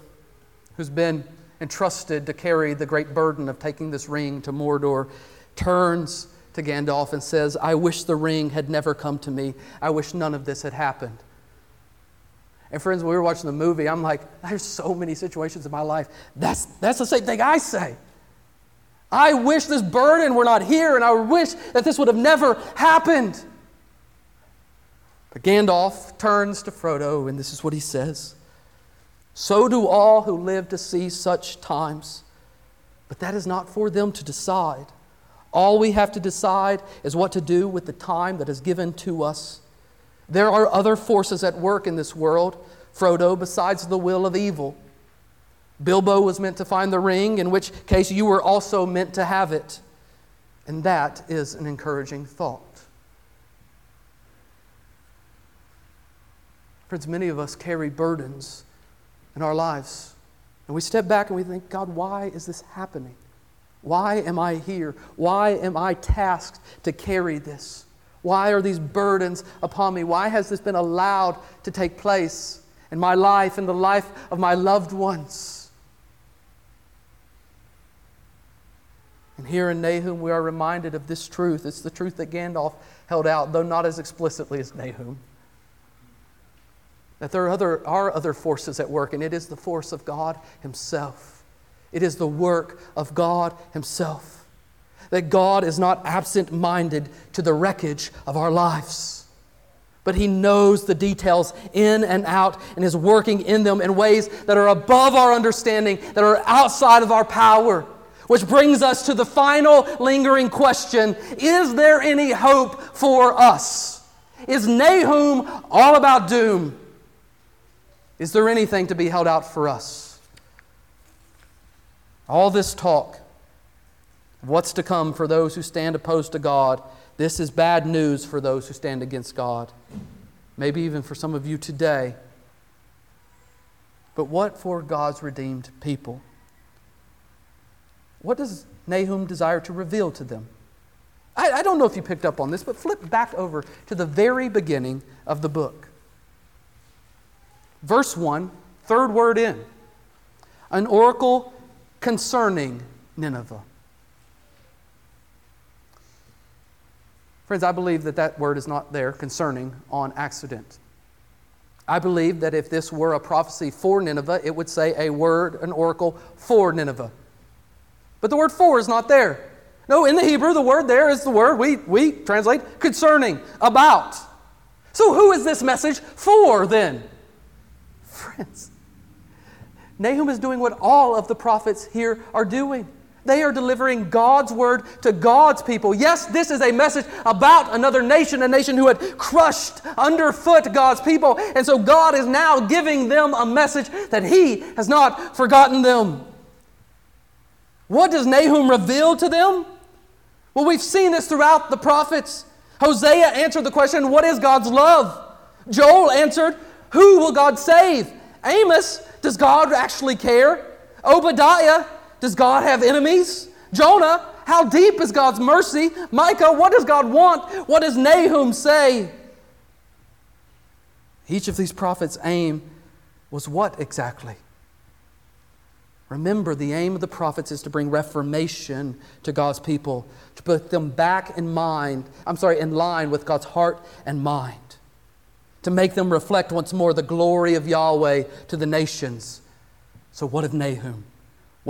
who's been entrusted to carry the great burden of taking this ring to Mordor, turns to Gandalf and says, I wish the ring had never come to me. I wish none of this had happened. And friends, when we were watching the movie, I'm like, there's so many situations in my life. That's, that's the same thing I say. I wish this burden were not here, and I wish that this would have never happened. But Gandalf turns to Frodo, and this is what he says So do all who live to see such times, but that is not for them to decide. All we have to decide is what to do with the time that is given to us. There are other forces at work in this world, Frodo, besides the will of evil. Bilbo was meant to find the ring, in which case you were also meant to have it. And that is an encouraging thought. Friends, many of us carry burdens in our lives. And we step back and we think, God, why is this happening? Why am I here? Why am I tasked to carry this? Why are these burdens upon me? Why has this been allowed to take place in my life, in the life of my loved ones? And here in Nahum, we are reminded of this truth. It's the truth that Gandalf held out, though not as explicitly as Nahum that there are other, are other forces at work, and it is the force of God Himself. It is the work of God Himself. That God is not absent minded to the wreckage of our lives, but He knows the details in and out and is working in them in ways that are above our understanding, that are outside of our power. Which brings us to the final lingering question Is there any hope for us? Is Nahum all about doom? Is there anything to be held out for us? All this talk what's to come for those who stand opposed to God, this is bad news for those who stand against God. Maybe even for some of you today. But what for God's redeemed people? What does Nahum desire to reveal to them? I, I, don't know if you picked up on this, but flip back over to the very beginning of the book. Verse 1, third word in. An oracle concerning Nineveh. Friends, I believe that that word is not there, concerning, on accident. I believe that if this were a prophecy for Nineveh, it would say a word, an oracle for Nineveh. But the word for is not there. No, in the Hebrew, the word there is the word we, we translate concerning, about. So who is this message for then? Friends, Nahum is doing what all of the prophets here are doing. They are delivering God's word to God's people. Yes, this is a message about another nation, a nation who had crushed underfoot God's people. And so God is now giving them a message that He has not forgotten them. What does Nahum reveal to them? Well, we've seen this throughout the prophets. Hosea answered the question, What is God's love? Joel answered, who will God save? Amos, does God actually care? Obadiah, does God have enemies? Jonah, how deep is God's mercy? Micah, what does God want? What does Nahum say? Each of these prophets' aim was what exactly? Remember, the aim of the prophets is to bring reformation to God's people, to put them back in mind, I'm sorry, in line with God's heart and mind to make them reflect once more the glory of Yahweh to the nations. So, what of Nahum?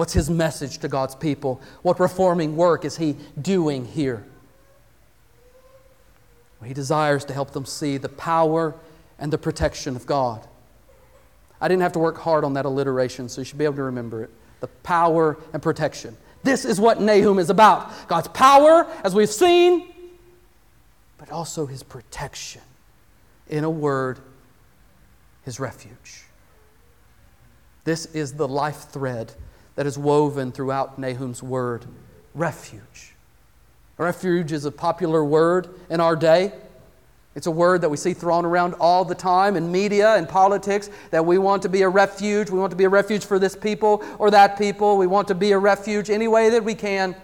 What's his message to God's people? What reforming work is he doing here? Well, he desires to help them see the power and the protection of God. I didn't have to work hard on that alliteration, so you should be able to remember it. The power and protection. This is what Nahum is about God's power, as we've seen, but also his protection. In a word, his refuge. This is the life thread that is woven throughout Nahum's word refuge. Refuge is a popular word in our day. It's a word that we see thrown around all the time in media and politics that we want to be a refuge. We want to be a refuge for this people or that people. We want to be a refuge any way that we can.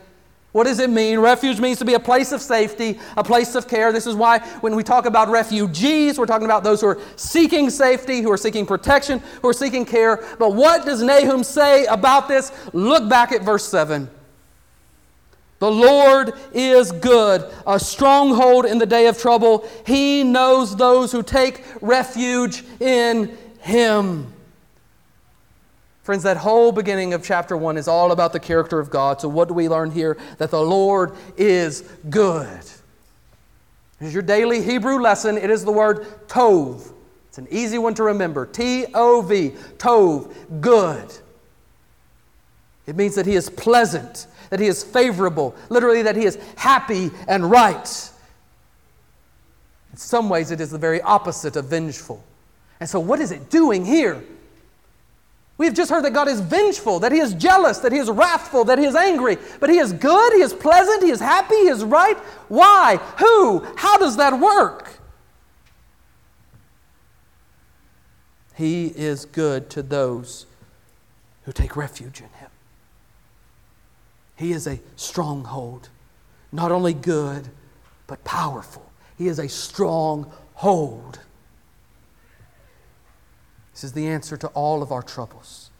What does it mean? Refuge means to be a place of safety, a place of care. This is why when we talk about refugees, we're talking about those who are seeking safety, who are seeking protection, who are seeking care. But what does Nahum say about this? Look back at verse 7. The Lord is good, a stronghold in the day of trouble. He knows those who take refuge in Him. Friends, that whole beginning of chapter 1 is all about the character of God. So, what do we learn here? That the Lord is good. Here's your daily Hebrew lesson. It is the word tov. It's an easy one to remember. T O V, tov, good. It means that He is pleasant, that He is favorable, literally, that He is happy and right. In some ways, it is the very opposite of vengeful. And so, what is it doing here? We've just heard that God is vengeful, that He is jealous, that He is wrathful, that He is angry. But He is good, He is pleasant, He is happy, He is right. Why? Who? How does that work? He is good to those who take refuge in Him. He is a stronghold, not only good, but powerful. He is a stronghold. This is the answer to all of our troubles.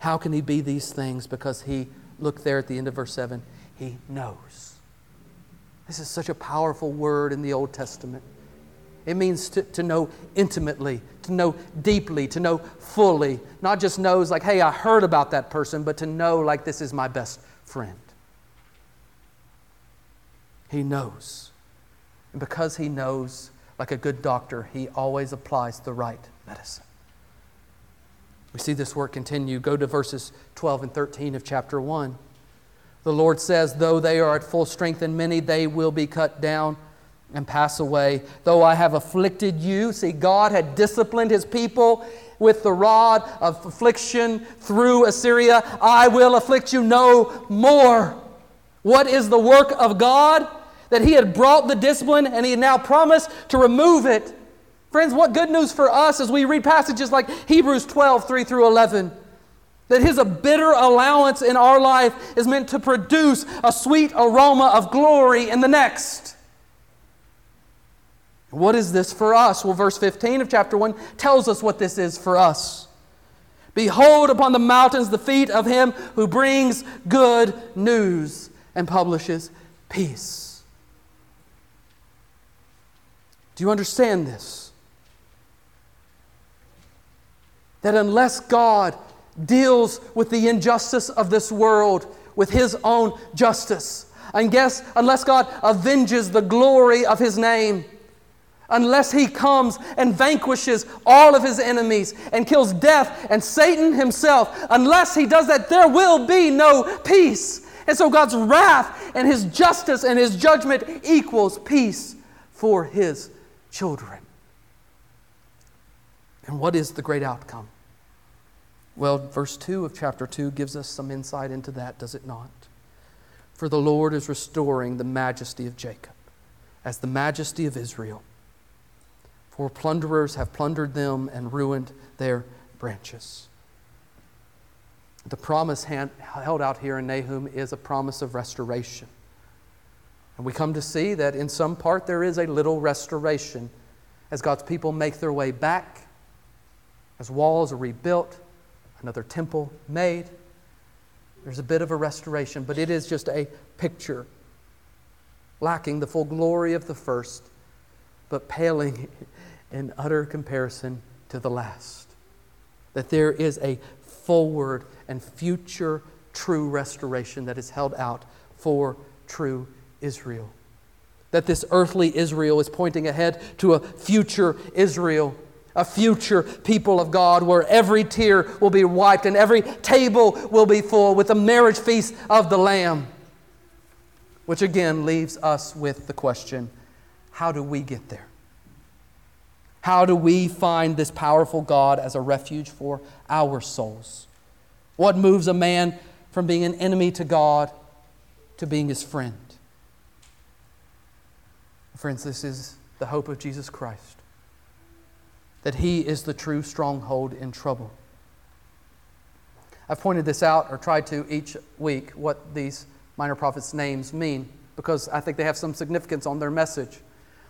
How can he be these things? Because he, look there at the end of verse 7, he knows. This is such a powerful word in the Old Testament. It means to, to know intimately, to know deeply, to know fully. Not just knows, like, hey, I heard about that person, but to know, like, this is my best friend. He knows. And because he knows, like a good doctor, he always applies the right medicine. We see this work continue. Go to verses 12 and 13 of chapter 1. The Lord says, Though they are at full strength and many, they will be cut down and pass away. Though I have afflicted you, see, God had disciplined his people with the rod of affliction through Assyria. I will afflict you no more. What is the work of God? That he had brought the discipline and he had now promised to remove it. Friends, what good news for us as we read passages like Hebrews 12, 3 through 11. That his bitter allowance in our life is meant to produce a sweet aroma of glory in the next. What is this for us? Well, verse 15 of chapter 1 tells us what this is for us. Behold upon the mountains the feet of him who brings good news and publishes peace. Do you understand this? That unless God deals with the injustice of this world with His own justice, and guess, unless God avenges the glory of His name, unless He comes and vanquishes all of His enemies and kills death and Satan himself, unless He does that, there will be no peace. And so God's wrath and His justice and His judgment equals peace for His children. And what is the great outcome? Well, verse 2 of chapter 2 gives us some insight into that, does it not? For the Lord is restoring the majesty of Jacob as the majesty of Israel. For plunderers have plundered them and ruined their branches. The promise hand, held out here in Nahum is a promise of restoration. And we come to see that in some part there is a little restoration as God's people make their way back as walls are rebuilt, another temple made. There's a bit of a restoration, but it is just a picture, lacking the full glory of the first, but paling in utter comparison to the last. That there is a forward and future true restoration that is held out for true Israel. That this earthly Israel is pointing ahead to a future Israel a future people of God where every tear will be wiped and every table will be full with the marriage feast of the Lamb. Which again leaves us with the question how do we get there? How do we find this powerful God as a refuge for our souls? What moves a man from being an enemy to God to being his friend? Friends, this is the hope of Jesus Christ that he is the true stronghold in trouble. I've pointed this out or tried to each week what these minor prophets' names mean because I think they have some significance on their message.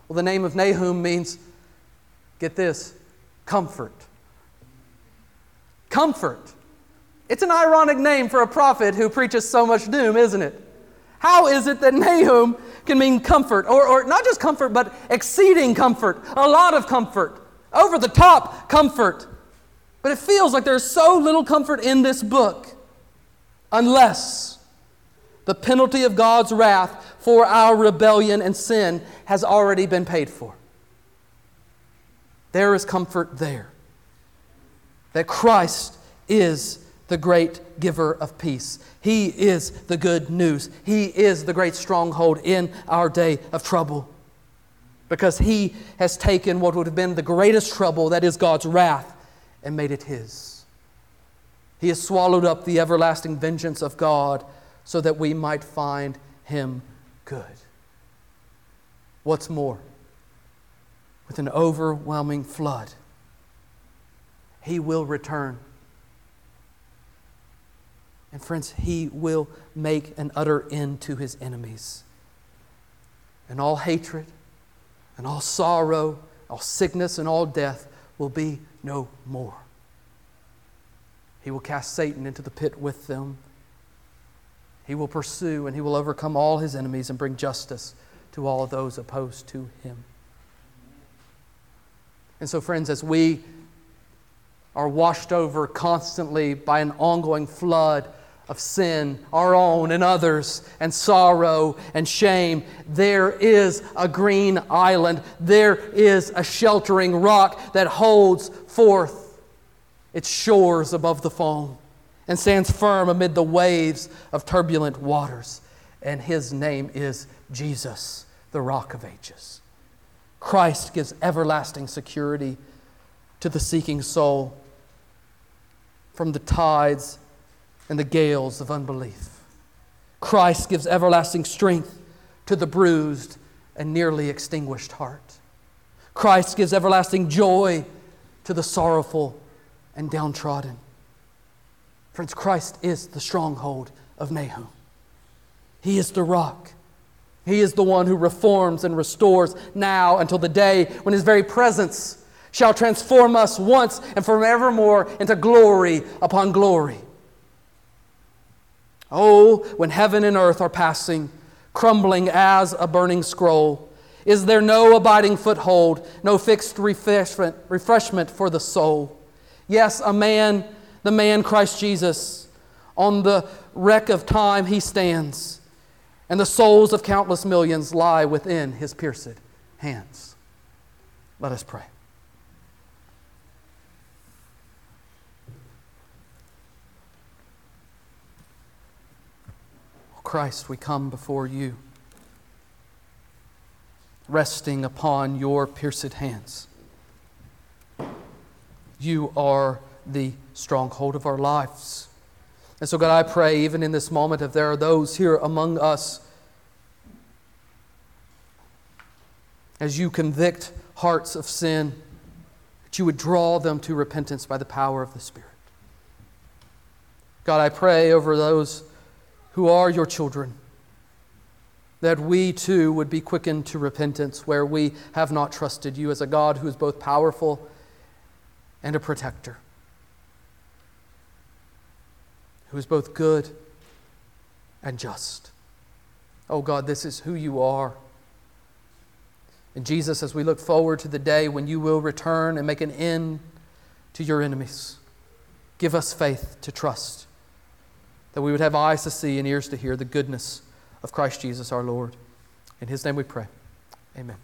Well, the name of Nahum means, get this, comfort. Comfort. It's an ironic name for a prophet who preaches so much doom, isn't it? How is it that Nahum can mean comfort, or, or not just comfort, but exceeding comfort, a lot of comfort, over the top comfort? But it feels like there's so little comfort in this book unless the penalty of God's wrath for our rebellion and sin has already been paid for. There is comfort there. That Christ is the great giver of peace. He is the good news. He is the great stronghold in our day of trouble. Because He has taken what would have been the greatest trouble, that is God's wrath, and made it His. He has swallowed up the everlasting vengeance of God so that we might find Him good. What's more, with an overwhelming flood, He will return and friends, he will make an utter end to his enemies. And all hatred, and all sorrow, all sickness, and all death will be no more. He will cast Satan into the pit with them. He will pursue and he will overcome all his enemies and bring justice to all those opposed to him. And so, friends, as we are washed over constantly by an ongoing flood of sin, our own and others, and sorrow and shame, there is a green island. There is a sheltering rock that holds forth its shores above the foam and stands firm amid the waves of turbulent waters. And his name is Jesus, the rock of ages. Christ gives everlasting security to the seeking soul from the tides and the gales of unbelief. Christ gives everlasting strength to the bruised and nearly extinguished heart. Christ gives everlasting joy to the sorrowful and downtrodden. Friends, Christ is the stronghold of Nahum. He is the rock. He is the one who reforms and restores now until the day when His very presence shall transform us once and forevermore into glory upon glory. Oh, when heaven and earth are passing, crumbling as a burning scroll, is there no abiding foothold, no fixed refreshment, refreshment for the soul? Yes, a man, the man Christ Jesus, on the wreck of time he stands, and the souls of countless millions lie within his pierced hands. Let us pray. Christ, we come before you, resting upon your pierced hands. You are the stronghold of our lives. And so, God, I pray, even in this moment, if there are those here among us, as you convict hearts of sin, that you would draw them to repentance by the power of the Spirit. God, I pray over those who are your children, that we too would be quickened to repentance where we have not trusted you as a God who is both powerful and a protector, who is both good and just. Oh God, this is who you are. And Jesus, as we look forward to the day when you will return and make an end to your enemies, give us faith to trust that we would have eyes to see and ears to hear the goodness of Christ Jesus our Lord. In his name we pray. Amen.